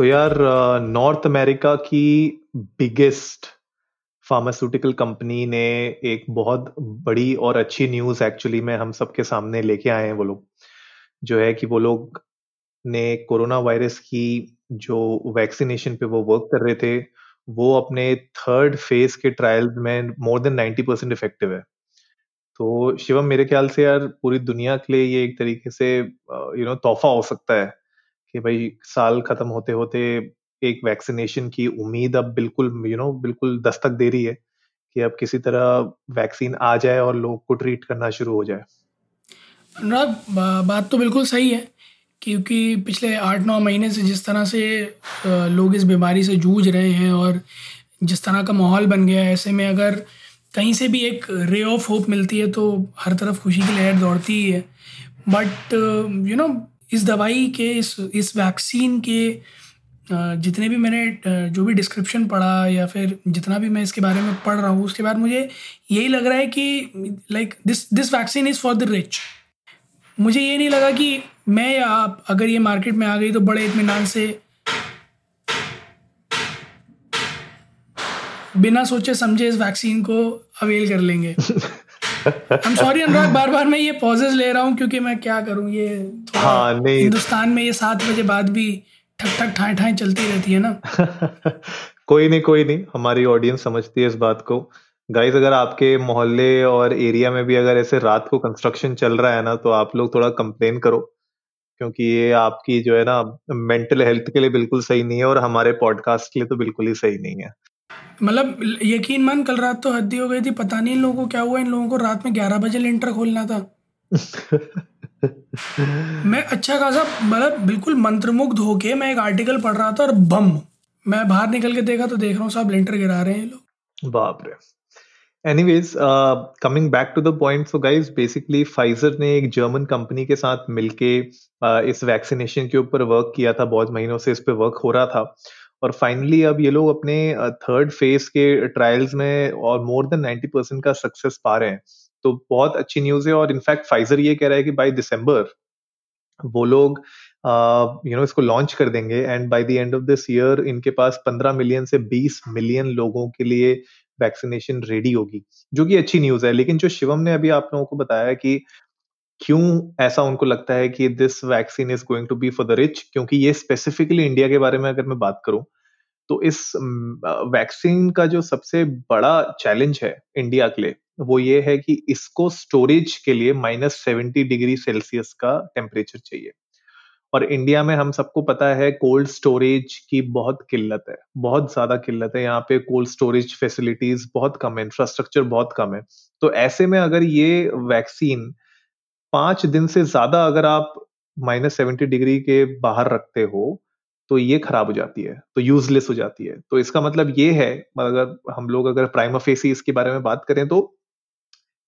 तो यार North America की बिगेस्ट फार्मास्यूटिकल कंपनी ने एक बहुत बड़ी और अच्छी न्यूज़ एक्चुअली में हम सबके सामने लेके आए हैं वो लोग। जो है कि वो लोग ने कोरोना वायरस की जो वैक्सीनेशन पे वो वर्क कर रहे थे, वो अपने थर्ड फ़ेज़ के ट्रायल में more than ninety percent effective है। तो शिवम, मेरे ख्याल से यार पूरी दुनिया के लिए ये एक तरीके से यू नो तोहफा हो सकता है। कि भाई साल खत्म होते होते एक वैक्सीनेशन की उम्मीद अब बिल्कुल यू you नो know, बिल्कुल दस्तक दे रही है कि अब किसी तरह वैक्सीन आ जाए और लोग को ट्रीट करना शुरू हो जाए। अनुराग बात तो बिल्कुल सही है क्योंकि पिछले आठ नौ महीने से जिस तरह से लोग इस बीमारी से जूझ रहे हैं और जिस तरह का माहौल बन गया है ऐसे में अगर कहीं से भी एक रे ऑफ़ होप मिलती है तो हर तरफ़ खुशी की लहर दौड़ती ही है। बट यू नो इस दवाई के, इस इस वैक्सीन के जितने भी मैंने जो भी डिस्क्रिप्शन पढ़ा या फिर जितना भी मैं इसके बारे में पढ़ रहा हूँ, उसके बाद मुझे यही लग रहा है कि like this this vaccine is for the rich मुझे ये नहीं लगा कि मैं या आप, अगर ये मार्केट में आ गई तो बड़े इतमान से बिना सोचे समझे इस वैक्सीन को अवेल कर लेंगे। I'm सॉरी अनुराग बार बार मैं ये पॉजेज ले रहा हूँ क्योंकि मैं क्या करूँ? ये हाँ, नहीं। हिंदुस्तान में ये सात बजे बाद भी ठक ठक ठाए ठाए चलती रहती है ना? कोई नहीं कोई नहीं। हमारी ऑडियंस समझती है इस बात को। गाइस अगर आपके मोहल्ले और एरिया में भी अगर ऐसे रात को कंस्ट्रक्शन चल रहा है ना तो आप लोग थोड़ा कंप्लेन करो। क्योंकि ये आपकी जो है ना मेंटल हेल्थ के लिए बिल्कुल सही नहीं है और हमारे पॉडकास्ट के लिए तो बिल्कुल ही सही नहीं है। मतलब यकीन मान कल रात तो हद्दी हो गई थी। पता नहीं इन लोगों को क्या हुआ। इन लोगों को रात में ग्यारह बजे लिंटर खोलना था। मैं अच्छा खासा मतलब बिल्कुल मंत्रमुग्ध होके मैं एक आर्टिकल पढ़ रहा था और बम मैं बाहर निकल के देखा तो देख रहा हूँ सब लिंटर गिरा रहे हैं लोग। बाप रे। Anyways coming back to the point so guys basically Pfizer ने एक जर्मन कंपनी के साथ मिलके uh, इस वैक्सीनेशन के ऊपर वर्क किया था बहुत महीनों से इस पे वर्क हो रहा था। और फाइनली अब ये लोग अपने थर्ड फ़ेज़ के ट्रायल्स में और मोर देन नाइन्टी परसेंट का सक्सेस पा रहे हैं। तो बहुत अच्छी न्यूज़ है और इनफैक्ट फाइजर ये कह रहा है कि बाई दिसंबर वो लोग यू नो इसको लॉन्च कर देंगे and by the end of this year इनके पास 15 मिलियन से 20 मिलियन लोगों के लिए वैक्सीनेशन रेडी होगी, जो कि अच्छी न्यूज़ है। लेकिन जो शिवम ने अभी आप लोगों को बताया कि क्यों ऐसा उनको लगता है कि this vaccine is going to be for the rich क्योंकि ये स्पेसिफिकली इंडिया के बारे में अगर मैं बात करूँ तो इस वैक्सीन का जो सबसे बड़ा चैलेंज है इंडिया के लिए, वो ये है कि इसको स्टोरेज के लिए माइनस सेवेंटी डिग्री सेल्सियस का टेम्परेचर चाहिए। और इंडिया में हम सबको पता है कोल्ड स्टोरेज की बहुत किल्लत है, बहुत ज़्यादा किल्लत है। यहाँ पे कोल्ड स्टोरेज फैसिलिटीज़ बहुत कम है इंफ्रास्ट्रक्चर बहुत कम है। तो ऐसे में अगर ये वैक्सीन पाँच दिन से ज़्यादा अगर आप माइनस सेवेंटी डिग्री के बाहर रखते हो तो ये खराब हो जाती है तो यूजलेस हो जाती है। तो इसका मतलब ये है, अगर हम लोग अगर प्राइम फेसी इसके बारे में बात करें तो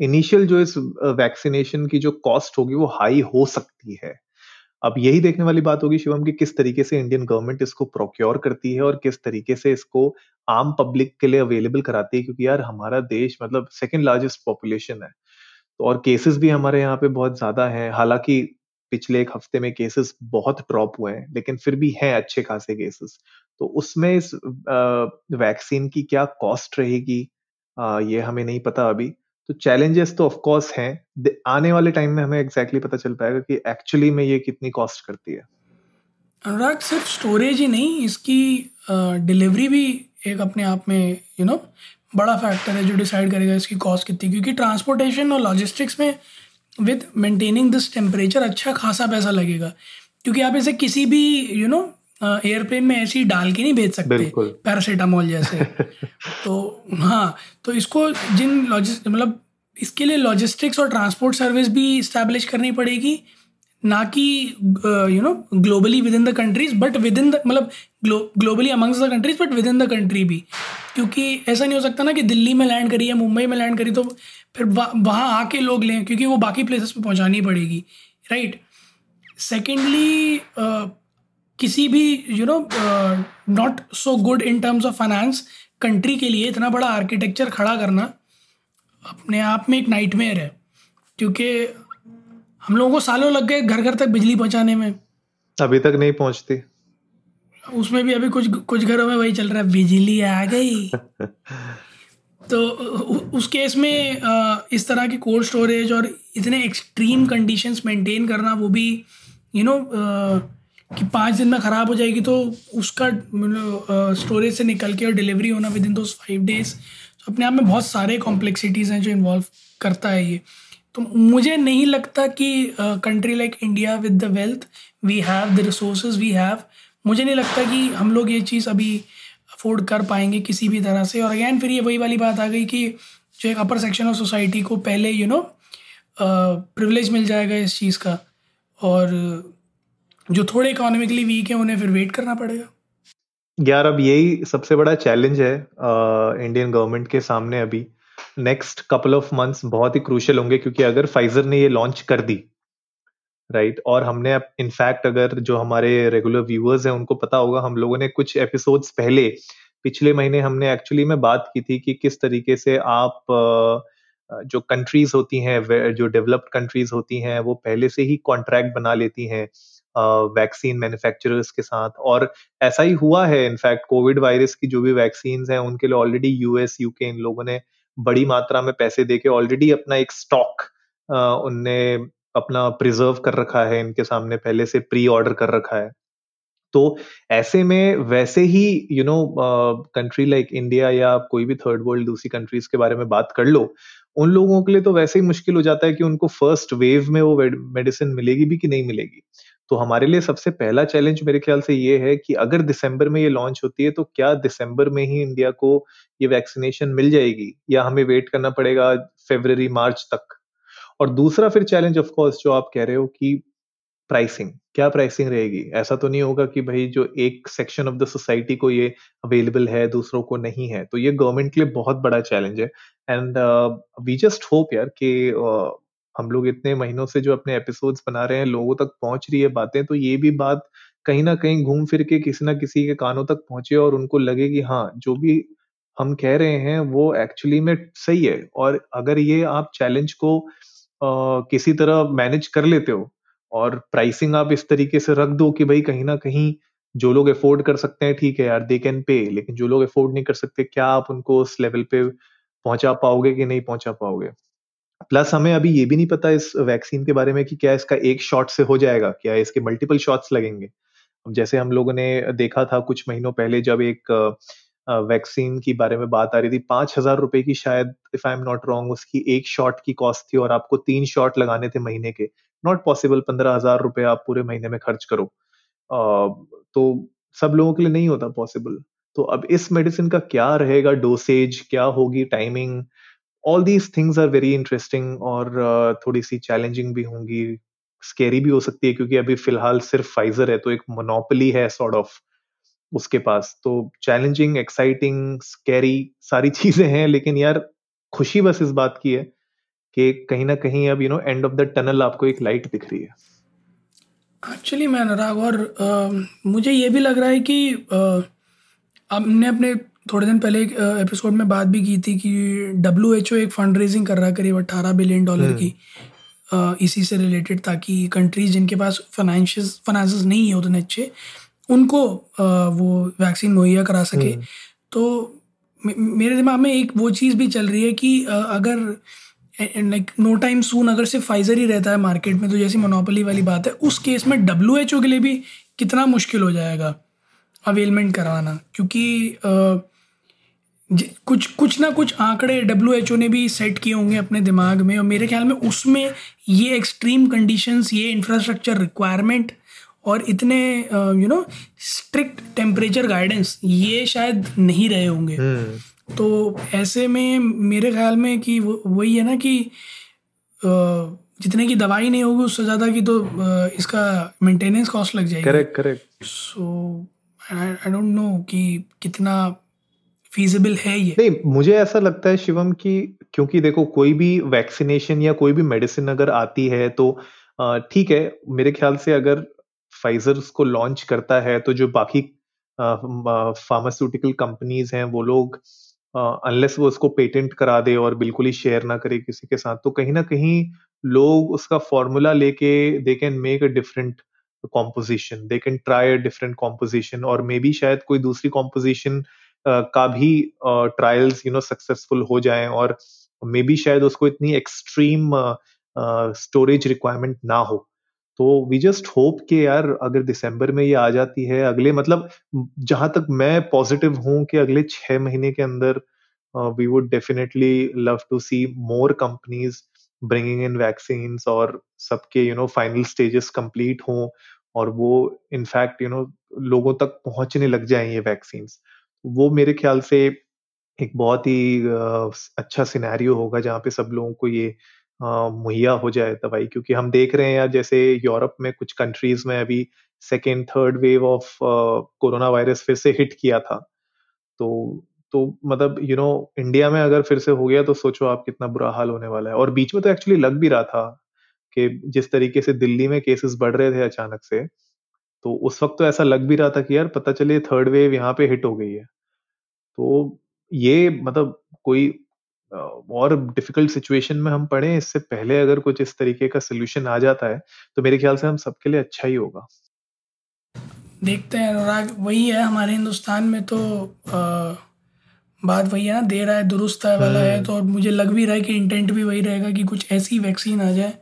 इनिशियल जो इस वैक्सीनेशन की जो कॉस्ट होगी, वो हाई हो सकती है। अब यही देखने वाली बात होगी, शिवम, की किस तरीके से इंडियन गवर्नमेंट इसको प्रोक्योर करती है और किस तरीके से इसको आम पब्लिक के लिए अवेलेबल कराती है, क्योंकि यार हमारा देश मतलब सेकंड लार्जेस्ट पॉपुलेशन है। और केसेस भी हमारे यहाँ पे बहुत ज़्यादा हैं। हालाँकि पिछले एक हफ़्ते में केसेस बहुत ड्रॉप हुए हैं, लेकिन फिर भी हैं अच्छे खासे केसेस तो उसमें इस वैक्सीन की क्या कॉस्ट रहेगी? ये हमें नहीं पता अभी। तो चैलेंजेस तो ऑफकोर्स हैं। आने वाले टाइम में हमें एग्जैक्टली exactly पता चल पाएगा कि एक्चुअली में ये कितनी कॉस्ट करती है। अनुराग, सिर्फ़ स्टोरेज ही नहीं, इसकी डिलीवरी भी एक अपने आप में यू नो बड़ा फैक्टर है जो डिसाइड करेगा इसकी कॉस्ट कितनी। क्योंकि ट्रांसपोर्टेशन और लॉजिस्टिक्स में विद मेंटेनिंग दिस टेम्परेचर अच्छा खासा पैसा लगेगा। क्योंकि आप इसे किसी भी यू नो एयरप्लेन में ऐसी डाल के नहीं भेज सकते। पैरासीटामोल जैसे। तो हाँ तो इसको जिन लॉजिस्ट मतलब इसके लिए लॉजिस्टिक्स और ट्रांसपोर्ट सर्विस भी इस्टेब्लिश करनी पड़ेगी। ना कि you know globally within the countries but within the मतलब globally amongst the countries but within the country भी। क्योंकि ऐसा नहीं हो सकता ना कि दिल्ली में लैंड करी या मुंबई में लैंड करी तो फिर वहाँ आके लोग लें, क्योंकि वो बाकी प्लेसेस पे पहुँचानी पड़ेगी राइट सेकेंडली किसी भी you know not so good in terms of finance country के लिए इतना बड़ा आर्किटेक्चर खड़ा करना अपने आप में एक नाइटमेयर है। क्योंकि हम लोगों को सालों लग गए घर घर तक बिजली पहुँचाने में। अभी तक नहीं पहुँचती। उसमें भी अभी कुछ कुछ घरों में वही चल रहा है बिजली आ गई। तो उस केस में इस तरह की कोल्ड स्टोरेज और इतने एक्सट्रीम कंडीशंस मेंटेन करना वो भी यू नो कि पाँच दिन में ख़राब हो जाएगी तो उसका स्टोरेज से निकल के और डिलीवरी होना विद इन दो फाइव डेज़ अपने आप में बहुत सारे कॉम्प्लेक्सिटीज़ हैं जो इन्वॉल्व करता है ये। तो मुझे नहीं लगता कि country like India with the wealth we have the resource we have मुझे नहीं लगता कि हम लोग ये चीज़ अभी अफोर्ड कर पाएँगे किसी भी तरह से। और अगैन फिर ये वही वाली बात आ गई कि जो एक अपर सेक्शन ऑफ़ सोसाइटी को पहले यू नो प्रिविलेज मिल जाएगा इस चीज़ का। और जो थोड़े इकोनॉमिकली वीक है, उन्हें फिर वेट करना पड़ेगा। यार, अब यही सबसे बड़ा चैलेंज है इंडियन गवर्नमेंट के सामने अभी। नेक्स्ट कपल ऑफ़ मंथ्स बहुत ही क्रूशल होंगे क्योंकि अगर फाइजर ने ये लॉन्च कर दी राइट right? और हमने इनफैक्ट अगर जो हमारे रेगुलर व्यूअर्स हैं, उनको पता होगा, हम लोगों ने कुछ एपिसोड्स पहले, पिछले महीने हमने एक्चुअली में बात की थी कि किस तरीके से आप जो कंट्रीज़ होती हैं जो डेवलप्ड कंट्रीज़ होती हैं, वो पहले से ही कॉन्ट्रैक्ट बना लेती हैं वैक्सीन मैन्युफैक्चरर्स के साथ और ऐसा ही हुआ है इनफैक्ट कोविड वायरस की जो भी वैक्सीन हैं, उनके लिए ऑलरेडी यूएस यूके इन लोगों ने बड़ी मात्रा में पैसे देके ऑलरेडी अपना एक स्टॉक उनने अपना प्रिजर्व कर रखा है, इनके सामने पहले से प्री ऑर्डर कर रखा है। तो ऐसे में वैसे ही you know country like India या कोई भी थर्ड वर्ल्ड दूसरी कंट्रीज़ के बारे में बात कर लो, उन लोगों के लिए तो वैसे ही मुश्किल हो जाता है कि उनको फ़र्स्ट वेव में वो मेडिसिन मिलेगी भी कि नहीं मिलेगी। तो हमारे लिए सबसे पहला चैलेंज मेरे ख्याल से ये है कि अगर दिसंबर में ये लॉन्च होती है तो क्या दिसंबर में ही इंडिया को ये वैक्सीनेशन मिल जाएगी? या हमें वेट करना पड़ेगा फेबररी मार्च तक? और दूसरा फिर चैलेंज ऑफ़ कोर्स जो आप कह रहे हो कि प्राइसिंग क्या प्राइसिंग रहेगी? ऐसा तो नहीं होगा कि भाई जो एक सेक्शन ऑफ़ द सोसाइटी को ये अवेलेबल है दूसरों को नहीं है। तो ये गवर्नमेंट के लिए बहुत बड़ा चैलेंज है। एंड वी जस्ट होप यार कि uh, हम लोग इतने महीनों से जो अपने एपिसोड्स बना रहे हैं लोगों तक पहुँच रही है बातें तो ये भी बात कहीं ना कहीं घूम फिर के किसी ना किसी के कानों तक पहुँचे और उनको लगे कि हाँ जो भी हम कह रहे हैं वो एक्चुअली में सही है। और अगर ये आप चैलेंज को आ, किसी तरह मैनेज कर लेते हो और प्राइसिंग आप इस तरीके से रख दो कि भाई कहीं ना कहीं जो लोग अफोर्ड कर सकते हैं ठीक है यार दे कैन पे लेकिन जो लोग अफोर्ड नहीं कर सकते क्या आप उनको उस लेवल पे पहुँचा पाओगे कि नहीं पहुँचा पाओगे? प्लस हमें अभी ये भी नहीं पता इस वैक्सीन के बारे में कि क्या इसका एक शॉट से हो जाएगा, क्या इसके मल्टीपल शॉट्स लगेंगे। जैसे हम लोगों ने देखा था कुछ महीनों पहले जब एक वैक्सीन की बारे में बात आ रही थी, पाँच हज़ार रुपए की शायद if I am not wrong उसकी एक शॉट की कॉस्ट थी और आपको तीन शॉट लगाने थे महीने के। नॉट पॉसिबल पंद्रह हज़ार रुपए आप पूरे महीने में खर्च करो। तो सब लोगों के लिए नहीं होता पॉसिबल तो अब इस मेडिसिन का क्या रहेगा डोसेज क्या होगी timing all these things are very interesting और uh, थोड़ी सी चैलेंजिंग भी होंगी स्केरी भी हो सकती है क्योंकि अभी फ़िलहाल सिर्फ़ फाइजर है तो एक मोनोपली है सॉर्ट ऑफ़ उसके पास। तो चैलेंजिंग एक्साइटिंग स्कैरी सारी चीज़ें हैं लेकिन यार खुशी बस इस बात की है कि कहीं ना कहीं अब you know end of the tunnel आपको एक लाइट दिख रही है। एक्चुअली मैं अनुराग और आ, मुझे ये भी लग रहा है कि हमने अपने थोड़े दिन पहले एक एपिसोड में बात भी की थी कि डब्ल्यू एच ओ एक फंड रेजिंग कर रहा है करीब अट्ठारह बिलियन डॉलर की इसी से रिलेटेड ताकि कंट्रीज़ जिनके पास फाइनेंशियस फाइनेंस नहीं है उतने अच्छे उनको वो वैक्सीन मुहैया करा सके। हम्म। तो मेरे दिमाग में एक वो चीज़ भी चल रही है कि अगर लाइक नो टाइम सून अगर सिर्फ़ फाइजर ही रहता है मार्केट में तो जैसी मोनोपली वाली बात है उस केस में डब्ल्यू एच ओ के लिए भी कितना मुश्किल हो जाएगा अवेलमेंट करवाना क्योंकि कुछ कुछ ना कुछ आंकड़े डब्ल्यू एच ओ ने भी सेट किए होंगे अपने दिमाग में और मेरे ख्याल में उसमें ये एक्सट्रीम कंडीशंस ये इंफ्रास्ट्रक्चर रिक्वायरमेंट और इतने you know strict temperature guidance ये शायद नहीं रहे होंगे। हम्म। तो ऐसे में मेरे ख्याल में कि वो वही है ना कि जितने की दवाई नहीं होगी उससे ज़्यादा की तो इसका मेंटेनेंस कॉस्ट लग जाएगी। Correct correct so I don't know कि कितना फीजिबल है ये? नहीं, मुझे ऐसा लगता है शिवम कि क्योंकि देखो, कोई भी वैक्सीनेशन या कोई भी मेडिसिन अगर आती है तो ठीक है, मेरे ख्याल से अगर फाइजर उसको लॉन्च करता है तो जो बाकी फार्मास्यूटिकल कंपनीज़ हैं, वो लोग अनलेस वो उसको पेटेंट करा दे और बिल्कुल ही शेयर ना करे किसी के साथ तो कहीं ना कहीं लोग उसका फॉर्मूला लेके they can make a different composition they can try a different composition और मे बी शायद कोई दूसरी कॉम्पोजिशन का भी ट्रायल्स यू नो सक्सेसफुल हो जाए और मे बी शायद उसको इतनी एक्सट्रीम स्टोरेज रिक्वायरमेंट ना हो। तो वी जस्ट होप कि यार अगर दिसंबर में ये आ जाती है, अगले मतलब जहाँ तक मैं पॉजिटिव हूँ कि अगले छह महीने के अंदर we would definitely love to see more companies bringing in vaccine और सबके you know final stages complete हों और वो इनफैक्ट यू नो लोगों तक पहुँचने लग जाए ये वैक्सीन वो मेरे ख्याल से एक बहुत ही अच्छा सिनेरियो होगा जहाँ पे सब लोगों को ये मुहैया हो जाए दवाई क्योंकि हम देख रहे हैं यार, जैसे यूरोप में कुछ कंट्रीज़ में अभी second third wave of corona virus फिर से हिट किया था। तो तो मतलब यू नो इंडिया में अगर फिर से हो गया तो सोचो आप कितना बुरा हाल होने वाला है। और बीच में तो एक्चुअली लग भी रहा था कि जिस तरीके से दिल्ली में केसेस बढ़ रहे थे अचानक से तो उस वक्त तो ऐसा लग भी रहा था कि यार, पता चले थर्ड वेव यहाँ पे हिट हो गई है। तो ये मतलब कोई और डिफ़िकल्ट सिचुएशन में हम पड़े इससे पहले अगर कुछ इस तरीके का सोल्यूशन आ जाता है तो मेरे ख्याल से हम सबके लिए अच्छा ही होगा देखते हैं अनुराग वही है हमारे हिंदुस्तान में तो आ, बात वही है ना दे रहा है दुरुस्त है वाला है। तो मुझे लग भी रहा है कि इंटेंट भी वही रहेगा कि कुछ ऐसी वैक्सीन आ जाए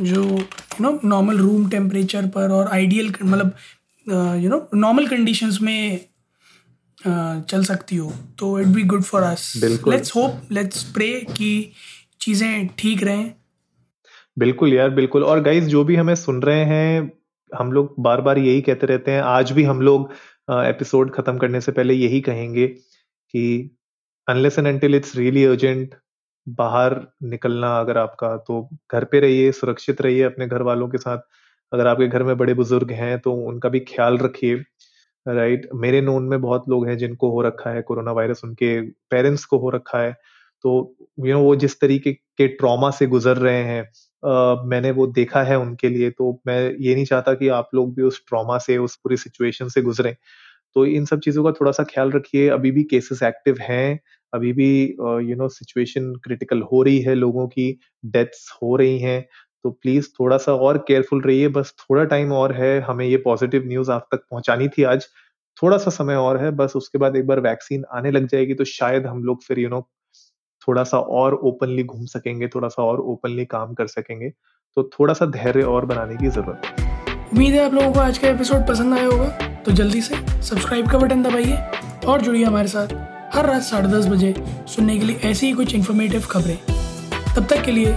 जो you know normal room temperature पर और आइडियल मतलब यू नो नॉर्मल कंडीशंस में चल सकती हो। तो it be good for us let's hope let's pray कि चीज़ें ठीक रहें। बिल्कुल यार बिल्कुल। और गाइस जो भी हमें सुन रहे हैं हम लोग बार बार यही कहते रहते हैं। आज भी हम लोग एपिसोड खत्म करने से पहले यही कहेंगे कि unless and until it's really urgent बाहर निकलना अगर आपका तो घर पे रहिए सुरक्षित रहिए अपने घर वालों के साथ। अगर आपके घर में बड़े बुज़ुर्ग हैं तो उनका भी ख्याल रखिए। Right right? मेरे नोन में बहुत लोग हैं जिनको हो रखा है कोरोना वायरस उनके पेरेंट्स को हो रखा है तो यू नो वो जिस तरीके के ट्रॉमा से गुजर रहे हैं uh, मैंने वो देखा है उनके लिए तो मैं ये नहीं चाहता कि आप लोग भी उस ट्रॉमा से उस पूरी सिचुएशन से गुजरें तो इन सब चीज़ों का थोड़ा सा ख्याल रखिए अभी भी केसेस एक्टिव हैं अभी भी यू नो सिचुएशन क्रिटिकल हो रही है लोगों की डेथ्स हो रही हैं तो प्लीज़ थोड़ा सा और केयरफुल रहिए, बस थोड़ा टाइम और है, हमें ये पॉजिटिव न्यूज़ आप तक पहुंचानी थी आज। थोड़ा सा समय और है, बस उसके बाद एक बार वैक्सीन आने लग जाएगी तो शायद हम लोग फिर यू नो थोड़ा सा और ओपनली घूम सकेंगे थोड़ा सा और ओपनली काम कर सकेंगे। तो थोड़ा सा धैर्य और बनाने की ज़रूरत है। उम्मीद है आप लोगों को आज का एपिसोड पसंद आया होगा। तो जल्दी से सब्सक्राइब का बटन दबाइए और जुड़िए हमारे साथ हर रात साढ़े दस बजे सुनने के लिए ऐसी ही कुछ इन्फॉर्मेटिव खबरें। तब तक के लिए